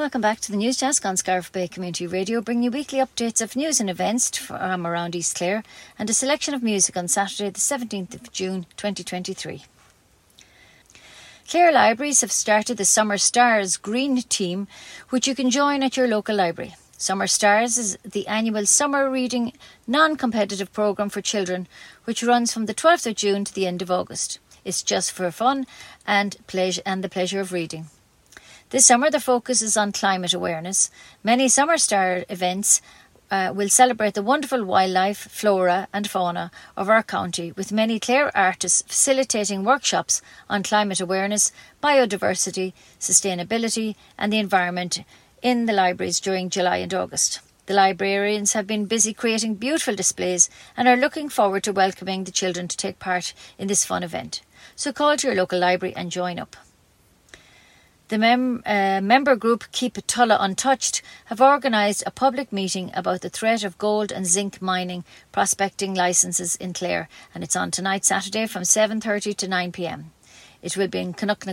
Welcome back to the News Desk on Scariff Bay Community Radio, bringing you weekly updates of news and events from around East Clare and a selection of music on Saturday, the 17th of June 2023. Clare Libraries have started the Summer Stars Green Team, which you can join at your local library. Summer Stars is the annual summer reading non competitive programme for children, which runs from the 12th of June to the end of August. It's just for fun and, pleasure, and the pleasure of reading. This summer, the focus is on climate awareness. Many Summer Star events uh, will celebrate the wonderful wildlife, flora, and fauna of our county, with many Clare artists facilitating workshops on climate awareness, biodiversity, sustainability, and the environment in the libraries during July and August. The librarians have been busy creating beautiful displays and are looking forward to welcoming the children to take part in this fun event. So call to your local library and join up. The mem- uh, member group Keep Tulla Untouched have organised a public meeting about the threat of gold and zinc mining prospecting licences in Clare, and it's on tonight, Saturday, from 7.30 to 9pm. It will be in Canuck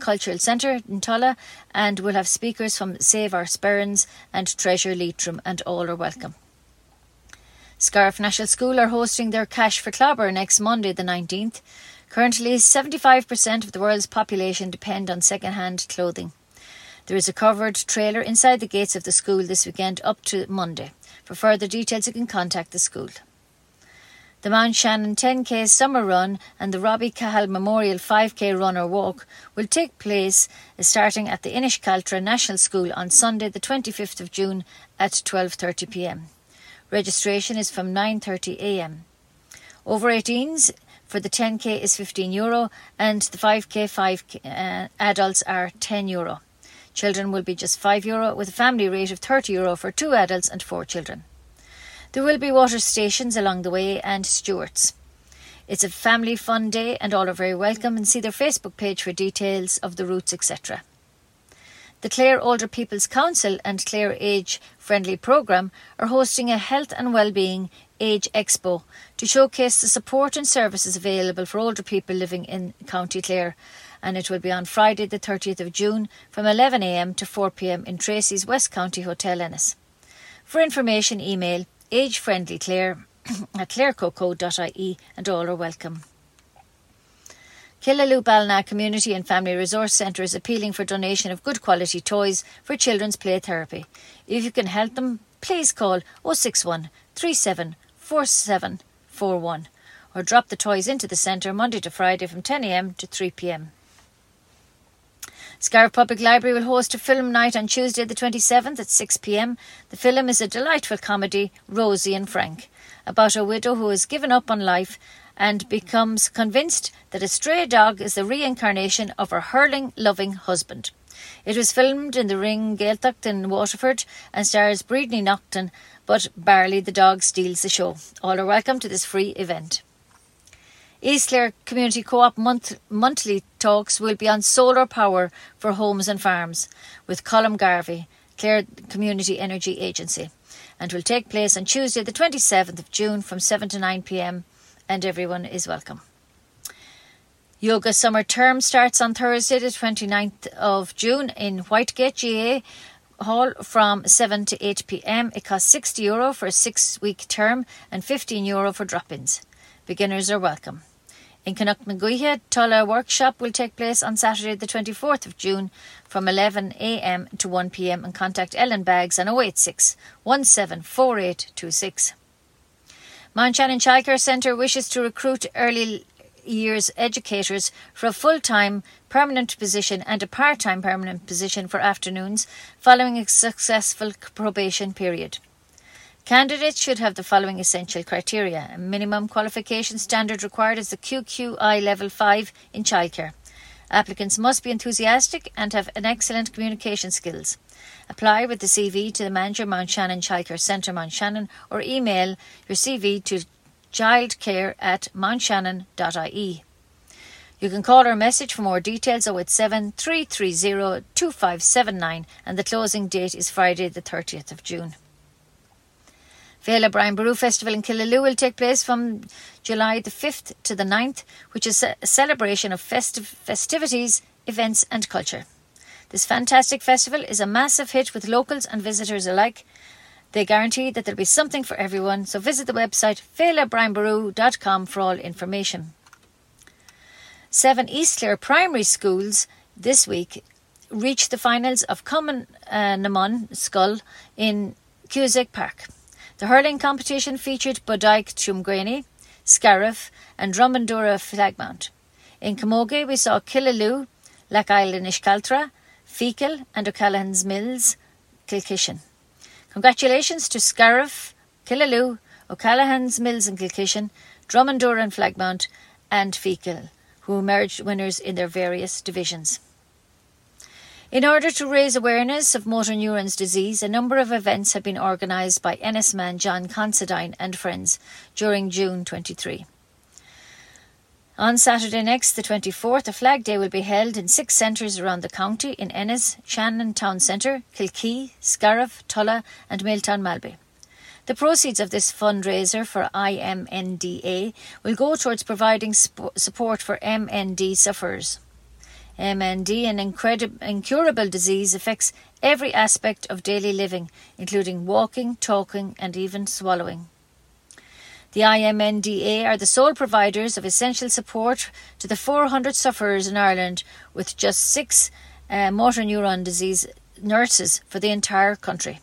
Cultural Centre in Tulla and will have speakers from Save Our Sperrins and Treasure Leitrim, and all are welcome. Scariff National School are hosting their Cash for Clobber next Monday, the 19th. Currently, 75% of the world's population depend on second hand clothing. There is a covered trailer inside the gates of the school this weekend up to Monday. For further details, you can contact the school. The Mount Shannon 10k summer run and the Robbie Cahill Memorial 5k run or walk will take place uh, starting at the Inishcaltra National School on Sunday the 25th of June at 12:30 p.m. Registration is from 9:30 a.m. Over 18s for the 10k is 15 euro and the 5k 5 uh, adults are 10 euro. Children will be just 5 euro with a family rate of 30 euro for two adults and four children. There will be water stations along the way and stewards. It's a family fun day and all are very welcome and see their Facebook page for details of the routes etc. The Clare Older People's Council and Clare Age Friendly Programme are hosting a health and wellbeing Age Expo to showcase the support and services available for older people living in County Clare. And it will be on Friday, the 30th of June, from 11am to 4pm in Treacy's West County Hotel Ennis. For information, email agefriendlyclare at clarecoco.ie and all are welcome. Killaloe Ballina Community and Family Resource Centre is appealing for donation of good quality toys for children's play therapy. If you can help them, please call 061 37 4741 or drop the toys into the centre Monday to Friday from 10am to 3pm. Scariff Public Library will host a film night on Tuesday the 27th at 6pm. The film is a delightful comedy, Rosie and Frank, about a widow who has given up on life and becomes convinced that a stray dog is the reincarnation of her hurling, loving husband. It was filmed in the Ring Gaeltacht in Waterford and stars Bríd Ní Neachtain but Barley the dog steals the show. All are welcome to this free event. East Clare Community Co-op month, monthly talks will be on solar power for homes and farms with Colm Garvey, Clare Community Energy Agency, and will take place on Tuesday the 27th of June from 7 to 9 pm and everyone is welcome. Yoga summer term starts on Thursday the 29th of June in Whitegate GA Hall from 7 to 8 pm. It costs 60 euro for a six week term and 15 euro for drop ins. Beginners are welcome. In Canuck Tulla workshop will take place on Saturday, the 24th of June from 11am to 1pm and contact Ellen Bags on 086 174826. Mount Shannon Childcare Centre wishes to recruit early years educators for a full time permanent position and a part time permanent position for afternoons following a successful probation period. Candidates should have the following essential criteria. A minimum qualification standard required is the QQI Level 5 in childcare. Applicants must be enthusiastic and have an excellent communication skills. Apply with the CV to the manager Mount Shannon Childcare Centre Mount Shannon or email your CV to childcare at mountshannon.ie. You can call or message for more details 087 330 2579 and the closing date is Friday the 30th of June. Féile Brian Boru Festival in Killaloe will take place from July the 5th to the 9th, which is a celebration of festive festivities, events and culture. This fantastic festival is a massive hit with locals and visitors alike. They guarantee that there'll be something for everyone, so visit the website felabrianboru.com for all information. Seven East Clare primary schools this week reached the finals of Cumann uh, na mBunscol in Cusack Park. The hurling competition featured Bodyke Tuamgraney, Scariff, and Drumandoora Flagmount. In Camogie, we saw Killaloe, Lough Island Feakle, and O'Callaghan's Mills, Kilkishen. Congratulations to Scariff, Killaloe, O'Callaghan's Mills and Kilkishen, Drumandoora and Flagmount, and Feakle, who emerged winners in their various divisions. In order to raise awareness of motor neurons disease, a number of events have been organised by Ennis man John Considine and friends during June 23. On Saturday next, the 24th, a flag day will be held in six centres around the county in Ennis, Shannon Town Centre, Kilkee, Scariff, Tulla, and Milltown Malbay. The proceeds of this fundraiser for IMNDA will go towards providing sp- support for MND sufferers. MND, an incurable disease, affects every aspect of daily living, including walking, talking, and even swallowing. The IMNDA are the sole providers of essential support to the 400 sufferers in Ireland, with just six uh, motor neuron disease nurses for the entire country.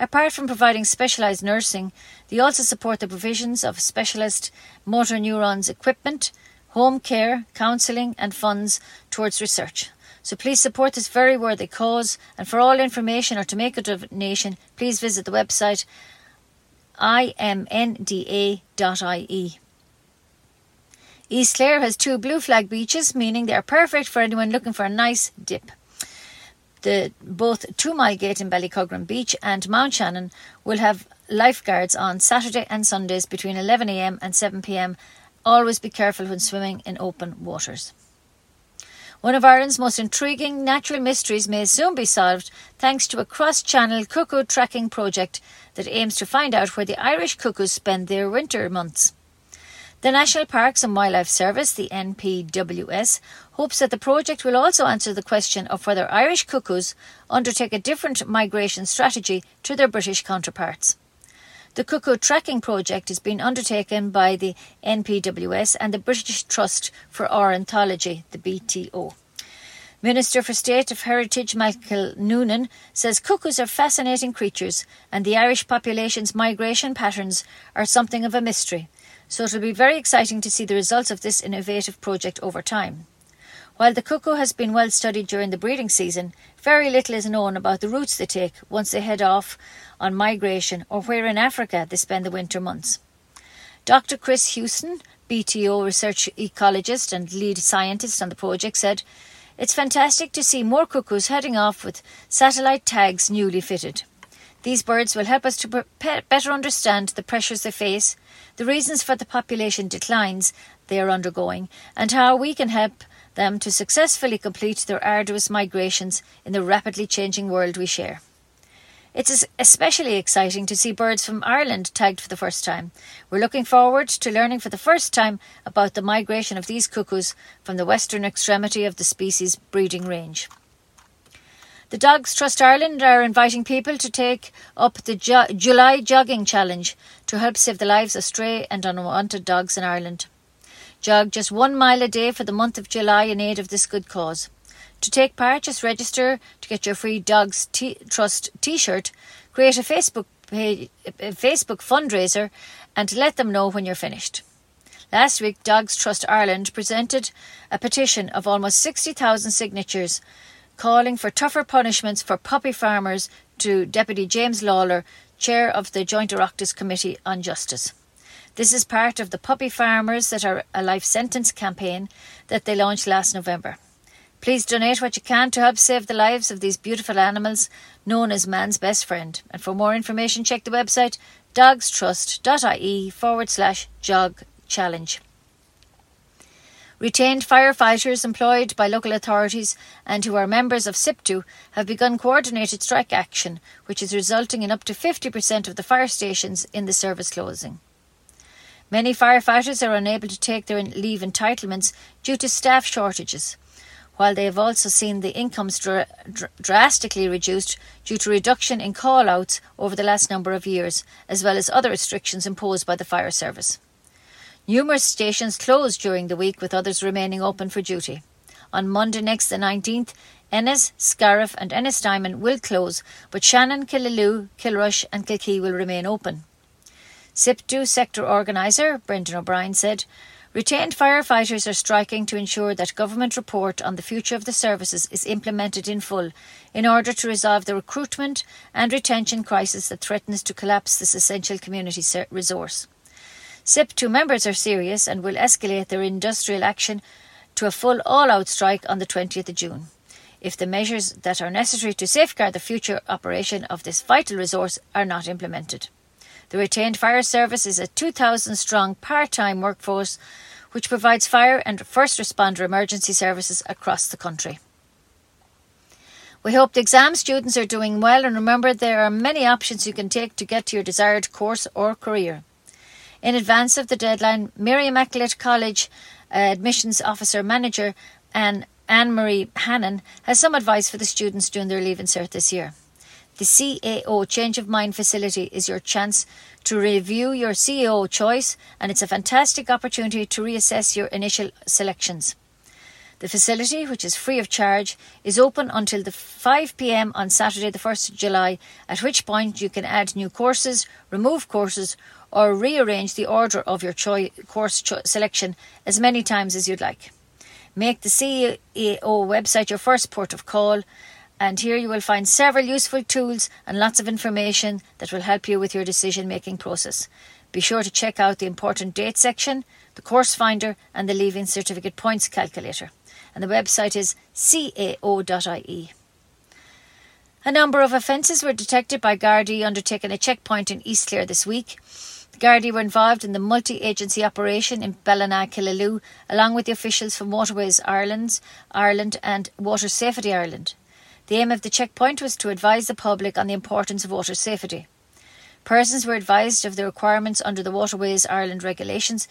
Apart from providing specialised nursing, they also support the provisions of specialist motor neurons equipment, home care, counselling, and funds towards research. So please support this very worthy cause. And for all information or to make a donation, please visit the website imnda.ie. East Clare has two blue flag beaches, meaning they are perfect for anyone looking for a nice dip. The both Two Mile Gate in Ballycuggaran Beach and Mount Shannon will have lifeguards on Saturday and Sundays between 11am and 7pm Always be careful when swimming in open waters. One of Ireland's most intriguing natural mysteries may soon be solved thanks to a cross channel cuckoo tracking project that aims to find out where the Irish cuckoos spend their winter months. The National Parks and Wildlife Service, the NPWS, hopes that the project will also answer the question of whether Irish cuckoos undertake a different migration strategy to their British counterparts. The Cuckoo Tracking Project is being undertaken by the NPWS and the British Trust for Ornithology, the BTO. Minister for State of Heritage Michael Noonan says cuckoos are fascinating creatures and the Irish population's migration patterns are something of a mystery, so it will be very exciting to see the results of this innovative project over time. While the cuckoo has been well studied during the breeding season, very little is known about the routes they take once they head off on migration or where in Africa they spend the winter months. Dr. Chris Hewson, BTO research ecologist and lead scientist on the project, said, It's fantastic to see more cuckoos heading off with satellite tags newly fitted. These birds will help us to better understand the pressures they face, the reasons for the population declines they are undergoing, and how we can help them to successfully complete their arduous migrations in the rapidly changing world we share. It's especially exciting to see birds from Ireland tagged for the first time. We're looking forward to learning for the first time about the migration of these cuckoos from the western extremity of the species' breeding range. The Dogs Trust Ireland are inviting people to take up the jo- July Jogging Challenge to help save the lives of stray and unwanted dogs in Ireland. Jog just one mile a day for the month of July in aid of this good cause. To take part, just register to get your free Dogs t- Trust T-shirt, create a Facebook a Facebook fundraiser, and let them know when you're finished. Last week, Dogs Trust Ireland presented a petition of almost 60,000 signatures calling for tougher punishments for puppy farmers to Deputy James Lawless, Chair of the Joint Oireachtas Committee on Justice. This is part of the Puppy Farmers That Are a Life Sentence campaign that they launched last November. Please donate what you can to help save the lives of these beautiful animals known as man's best friend. And for more information, check the website dogstrust.ie forward slash jog challenge. Retained firefighters employed by local authorities and who are members of SIPTU have begun coordinated strike action, which is resulting in up to 50% of the fire stations in the service closing. Many firefighters are unable to take their leave entitlements due to staff shortages. while they have also seen the incomes dr- dr- drastically reduced due to reduction in call outs over the last number of years, as well as other restrictions imposed by the fire service. Numerous stations closed during the week, with others remaining open for duty. On Monday next, the 19th, Ennis, Scariff, and Ennis Diamond will close, but Shannon, Killaloe, Kilrush, and Kilkee will remain open. SIPTU sector organiser Brendan O'Brien said, Retained firefighters are striking to ensure that government report on the future of the services is implemented in full in order to resolve the recruitment and retention crisis that threatens to collapse this essential community resource. SIPTU members are serious and will escalate their industrial action to a full all out strike on the 20th of June. If the measures that are necessary to safeguard the future operation of this vital resource are not implemented. The retained fire service is a 2,000 strong part time workforce which provides fire and first responder emergency services across the country. We hope the exam students are doing well and remember there are many options you can take to get to your desired course or career. In advance of the deadline, Mary Immaculate College uh, admissions officer manager Anne Marie Hannon has some advice for the students doing their Leaving Cert this year. The CAO Change of Mind facility is your chance to review your CAO choice, and it's a fantastic opportunity to reassess your initial selections. The facility, which is free of charge, is open until the 5 pm on Saturday, the 1st of July, at which point you can add new courses, remove courses, or rearrange the order of your choi- course cho- selection as many times as you'd like. Make the CAO website your first port of call and here you will find several useful tools and lots of information that will help you with your decision making process. Be sure to check out the important date section, the course finder, and the Leaving Certificate Points Calculator. And the website is cao.ie. A number of offences were detected by Gardaí undertaking a checkpoint in East Clare this week. The Gardaí were involved in the multi agency operation in Ballina Killaloe, along with the officials from Waterways Ireland, Ireland and Water Safety Ireland. The aim of the checkpoint was to advise the public on the importance of water safety. Persons were advised of the requirements under the Waterways Ireland regulations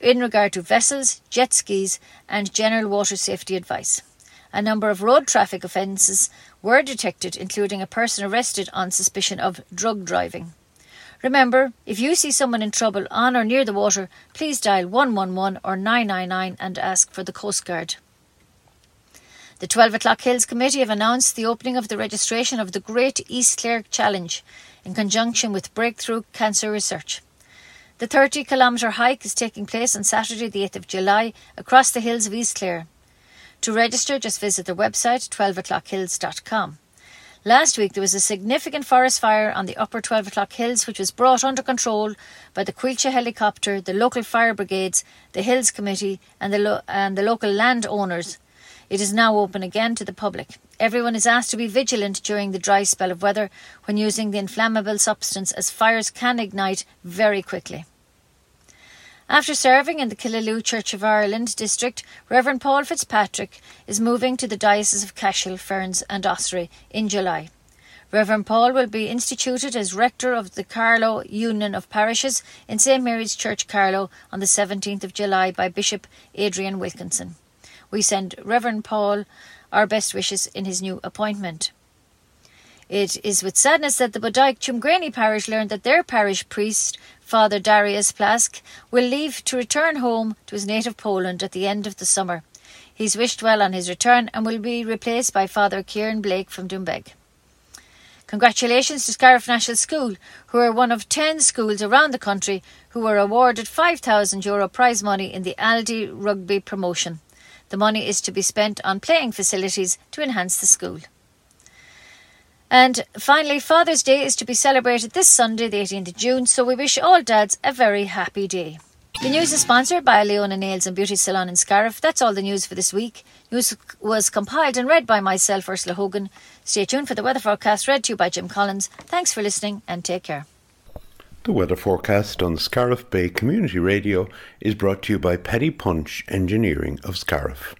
in regard to vessels, jet skis, and general water safety advice. A number of road traffic offences were detected, including a person arrested on suspicion of drug driving. Remember, if you see someone in trouble on or near the water, please dial 111 or 999 and ask for the Coast Guard. The 12 O'Clock Hills Committee have announced the opening of the registration of the Great East Clare Challenge in conjunction with Breakthrough Cancer Research. The 30 kilometre hike is taking place on Saturday, the 8th of July, across the hills of East Clare. To register, just visit their website, 12o'clockhills.com. Last week, there was a significant forest fire on the upper 12 o'clock hills, which was brought under control by the Coillte helicopter, the local fire brigades, the Hills Committee, and the, lo- and the local landowners. It is now open again to the public. Everyone is asked to be vigilant during the dry spell of weather when using the inflammable substance, as fires can ignite very quickly. After serving in the Killaloe Church of Ireland district, Reverend Paul Fitzpatrick is moving to the Diocese of Cashel, Ferns, and Ossory in July. Reverend Paul will be instituted as rector of the Carlow Union of Parishes in St Mary's Church, Carlow, on the 17th of July by Bishop Adrian Wilkinson. We send Reverend Paul our best wishes in his new appointment. It is with sadness that the Bodyke Tuamgraney parish learned that their parish priest, Father Darius Plask, will leave to return home to his native Poland at the end of the summer. He's wished well on his return and will be replaced by Father Kieran Blake from Doonbeg. Congratulations to Scariff National School, who are one of 10 schools around the country who were awarded €5,000 Euro prize money in the Aldi Rugby promotion. The money is to be spent on playing facilities to enhance the school. And finally, Father's Day is to be celebrated this Sunday, the 18th of June, so we wish all dads a very happy day. The news is sponsored by Leona Nails and Beauty Salon in Scariff. That's all the news for this week. News was compiled and read by myself, Ursula Hogan. Stay tuned for the weather forecast read to you by Jim Collins. Thanks for listening and take care. The weather forecast on Scariff Bay Community Radio is brought to you by Paddy Punch Engineering of Scariff.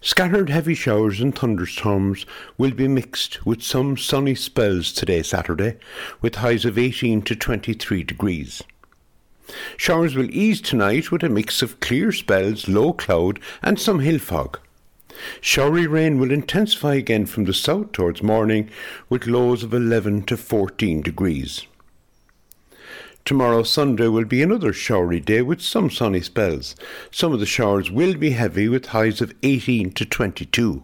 Scattered heavy showers and thunderstorms will be mixed with some sunny spells today, Saturday, with highs of 18 to 23 degrees. Showers will ease tonight with a mix of clear spells, low cloud, and some hill fog. Showery rain will intensify again from the south towards morning with lows of 11 to 14 degrees. Tomorrow, Sunday, will be another showery day with some sunny spells. Some of the showers will be heavy with highs of 18 to 22.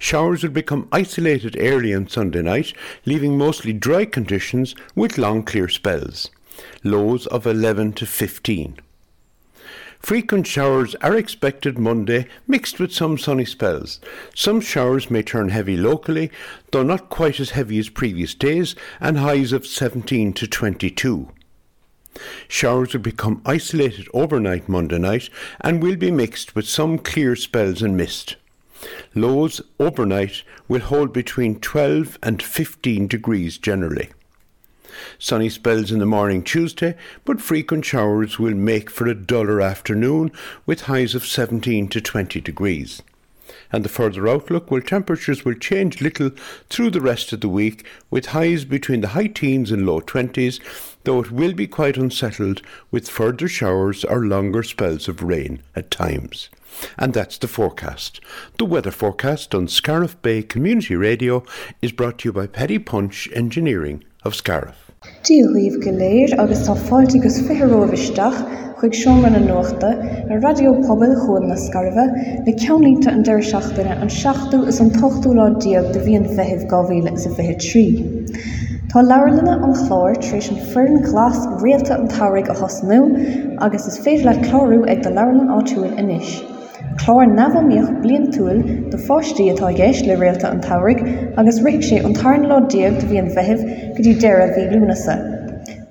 Showers will become isolated early on Sunday night, leaving mostly dry conditions with long clear spells. Lows of 11 to 15. Frequent showers are expected Monday, mixed with some sunny spells. Some showers may turn heavy locally, though not quite as heavy as previous days, and highs of 17 to 22. Showers will become isolated overnight Monday night and will be mixed with some clear spells and mist. Lows overnight will hold between 12 and 15 degrees generally. Sunny spells in the morning Tuesday, but frequent showers will make for a duller afternoon with highs of 17 to 20 degrees. And the further outlook will temperatures will change little through the rest of the week with highs between the high teens and low 20s, though it will be quite unsettled with further showers or longer spells of rain at times. And that's the forecast. The weather forecast on Scariff Bay Community Radio is brought to you by Paddy Punch Engineering of Scariff. Díomh go léir agus tá fáiltegus firóhisteach chuig seomran na nuachta na radiopobal chuin na scarbh le ceanlínta an deir seachtainna an seaachú is an tochtú ládíag de bhíon bheitheh gáhíle sa bheitthe trí. Tá leirlanna an chláir trééis an fearn glas réalta an táraigh a hosnú agus is féidir le chlárú ag de leirlan áúil inis. Chláir nabhamíoch blion túil do fáistí atá ggéis le réalta an tairigh agus riic sé an tarn lá diaag do bhí an bheitheh go dtí deire bhí lúnasa.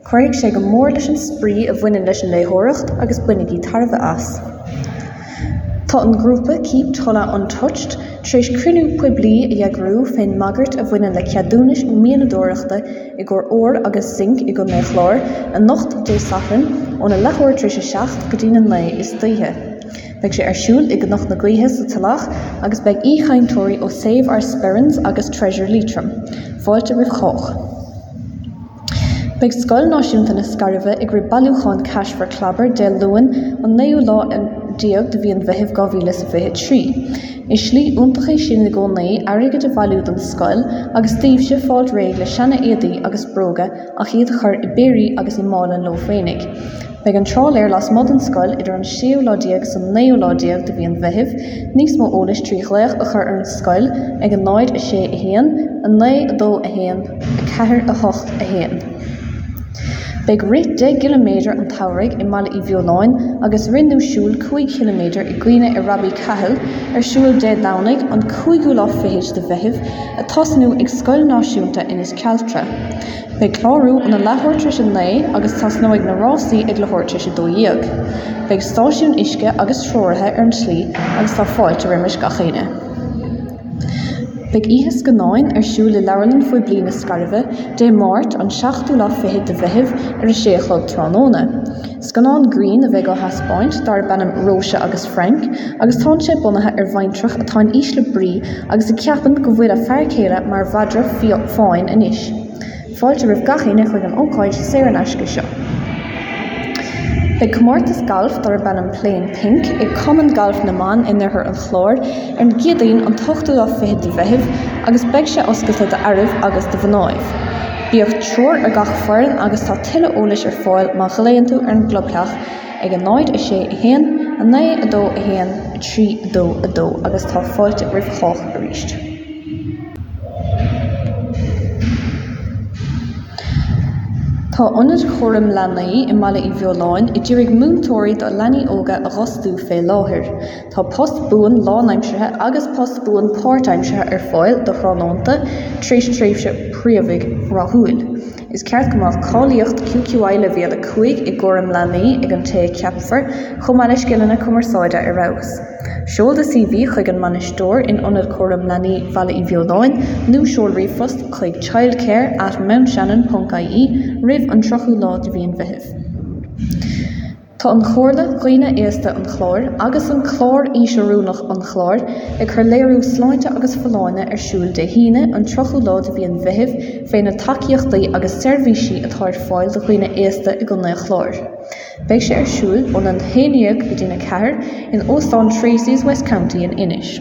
Chraigh sé go mór leis an sprí a bhainein leis an léthiret agus buinigí tarbh as. Tá an grúpa cíp thola an tucht trééis cruú puiblí i dheagrú féin magart a bhainein le ceadúnis mianadóireachta i ggur óir agus sink i go méchláir a nocht dé sachan óna lethir tríise seach go dtíanaan lei is títhe. Beag sé arsúil ag nach na gcuithe sa talach agus beag íchaintóirí ó Save our Sperrans agus Treasure Leitrim, fáilte rih choch. Beg sscoil náisiúnta na scaribh ag ri bailúcháin ceisfar clabbar de luúan an néú lá an diaag de bhí an bheitheh gohíle sa bheitthe trí. Is slí úntaché sin na gcónaí aige de bhú an scoil agus tíobh se fáilt réig le sena éadaí agus broga a chiad chur i béirí agus i málan lo féinnig. Beg an tráléir las mod an scoil idir an siúládíag san néoládíag de bhí an bheitheh, níos má ólas tríchléach a chur ar an scoil ag an náid a sé a héan, an né adó a héan, a ceair a hocht a héan. Beg ri 10 km an tarig i mala i bhioláin agus rinúsúl 2 km i gcuine i rabí cehel arsúil dé danig an chuigú lá fihéid de bheitheh a tasnú ag scoil náisiúnta inas cealtra. Bei chlárú an na lethirtre sin lé agus tas nóid na Rossí ag lethirte se dóíag. Beiig stáisiún isce agus troirthe ar an slí agus tá fáilte riimiis gachéine. Beg ihas go náin ar siú le leirlinn foioi blina scarveh dé mát an 16ú lá fihéid de bheitheh ar a séchlog tróna. Scanán Green a bheith go haspáint dar bannam Roise agus Frank, agus tá sé bunathe ar bhaintrach atá ísle brí agus i ceapan go bhfuil a fearcéire mar bhadra fáin inis. fáilte rih gachéine chuig an óáid sé an eisce seo. Bei cummórtas galf dar ben an pléin pink i common galf naán inarth an chlór ar an giadaon an tochtú á féhid bheitheh agus beag sé oscailta de airih agus de bhanáibh. Bíoh troir ar gach foiin agus tá tiile ólais ar fáil má choléonú ar an glopleach ag an náid a sé i héan a né adó a héan trí dó a dó agus tá fáilte rih choch a ríist. Tá ionad chóm lenaí i mala i bheoláin i ddírig múntóirí do lenaí óga a rostú fé láthir. Tá postbúin lánaimsethe agus postbúin páirtaimsethe ar fáil do chránánta tríéis tréimhse príomhig rathúil. Is ceart go máh cáíocht QQile bhéle chuig i ggóm lenaí ag an té ceapfar chumáis gianna cumarsáide ar ras. Seol de CV chuig an manisteir in onad chom lení vala i bheodáin, nó seol rifost chuig childcare at mounshannon.caí rih an trochu lá de bhíon bheh. Tá an chóirla chuoine éasta an chláir agus an chlár íseúnach an chláir ag chu léirú sláinte agus falláine ar siúil de híine an trochu lá a bhí an bheh féin na takeíochttaí agus servíí a thir fáil do chuoine éasta i go na chláir. Beiig sé arsúil ón an héineag go dtína ceair in Osán Tracy's West County in Inis.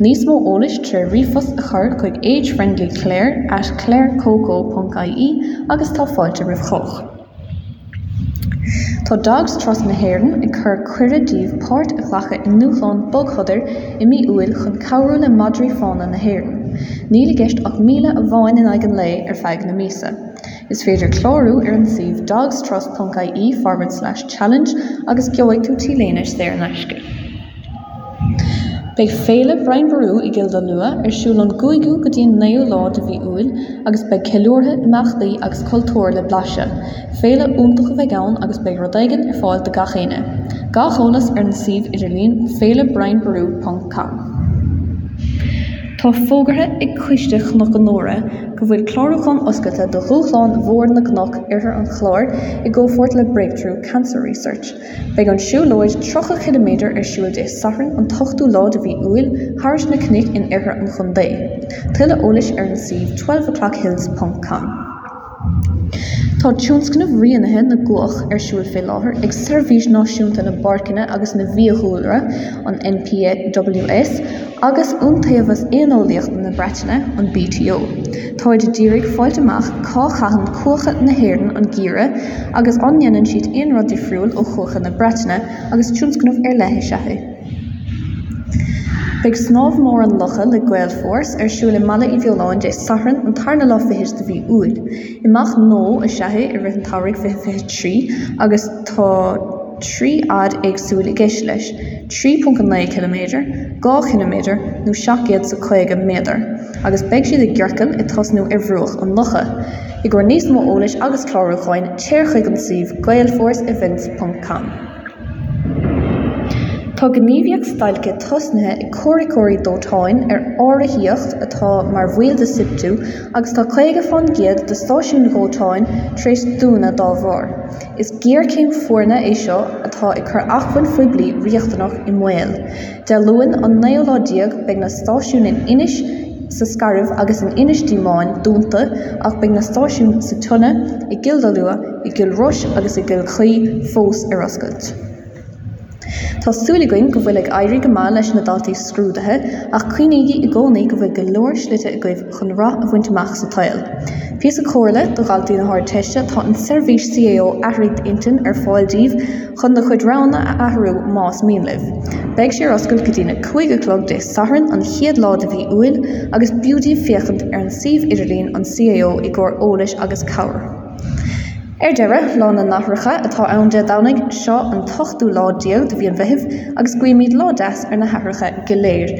Níos mó ólis tre rifos a chur chuig age-friendly Claire at clairecoco.caí agus tá fáilte rih choch. Tá dogs tros na hhéan i chur cuiiredíh páirt a chhlacha in nuúláán bogchodir i mí uil chun cabú le Madri fána na hhéan. Níla gist ach míle a bháin in aigen lei ar feig na mísa. Is féidir chlárú ar an sih dogstrust.caí forward/ challenge agus cehaid tú tíléis sé an eisce. Beidh féle brein barú i ggilda nua arsúil an goigú go dtíon naú lá a bhí uil agus be ceúthe meachtaí agus cultúir le blaise. Féle úntacha bheith gaan agus be rodaigen ar fáil de gachéine. Gacholas ar an sih idirlín féle breinbarú.com. Tá fógarthe ag chuisteach nach an nóra go bhfuil chlárachan oscailta do thuúchláán mhór na gnach ar an chláir i ggófort le Breakthrough Cancer Research. Beiig an siúlóid 3 km ar siúil é san an tochtú lá a bhí uil háirs na cnic in ar an chundé. Tuile ólis ar an sih 12hills.com. Tá túúnscnmh rianathe na goch ar siúil fé láthair ag servís náisiúnta na barcinine agus na bhíhúra an NPWS agus úntaobhas éolaíocht na breitine an BTO. Táid ddírig fáilteach cá chahan cuacha na hhéan an gíre agus anhéanaan siad on rodí friúil ó chucha na breitine agus túúnscnmh ar lethe sethe. Big snáb mór an locha le gweil fós ar siúla mala i bheoláin dé saran an tarna lá fihéis de bhí úd. Iach nó a sethe i ri an táric fi fi trí agus tá trí ad agsúla geis leis, 3.9 km, 2 km nó 6 sa chuige méidir, agus beag siad i gghearcan i tasnú ar bhrúch an locha. I ggur níos mó ólais agus chláirchain tíir chuig an sih gailfors events.com. Tá gníomhíocht stailce tosnathe i choricóirí dótáin ar áirithaíocht atá mar bhfuil de sibú agus tá chuige fan giad de stáisiún ggótáin trééis dúna dá bhar. Is ggéircéim fuórna é seo atá i chur achhain faoi bli riochtanach i mil. De luúin an néoládíag beag na stáisiún in inis sa scaribh agus an inistíáin dúnta ach beag na stáisiún sa tunne i gilda lua i gil rois agus i gil chuí fós ar oscailt. Tásúlaing go bhfuil ag airí go má leis na dátaí scrúdathe ach chuoineigi i gcónaí go bhfuil go leir slite a goibh chun ra a bhaintteach sa tail. Pí a choirla do galtaí na háir teiste tá an servís CAO ahraigh intin ar fáildíh chun na chud rana a ahrú más mílih. Beiig sé oscail go dtína chuigelog de sahan an chiad lá a bhí uil agus buúdí fichant ar an sih idirlín an CAO i ggur ólais agus cabhar. Er deire lá na nachracha atá anide danig seo an tochtú ládíag do bhíon bheithih agus cuiimiid lá deas ar na hethracha goléir.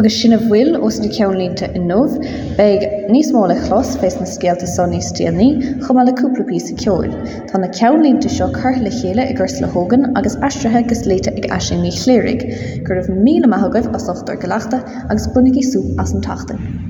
agus sinna bhfuil os na ceanlínta in nómh, beag níos mála chlos fééis na scéalta son níos tíanaí chum leúplapí sa ceil. Tá na ceanlínta seo chuth le chéile i ggurs le hógan agus astrathe gus léite ag eisiní chléirigh, gur raibh mí maithagah as sochttar go leachta agus bunigí sú as an tatan.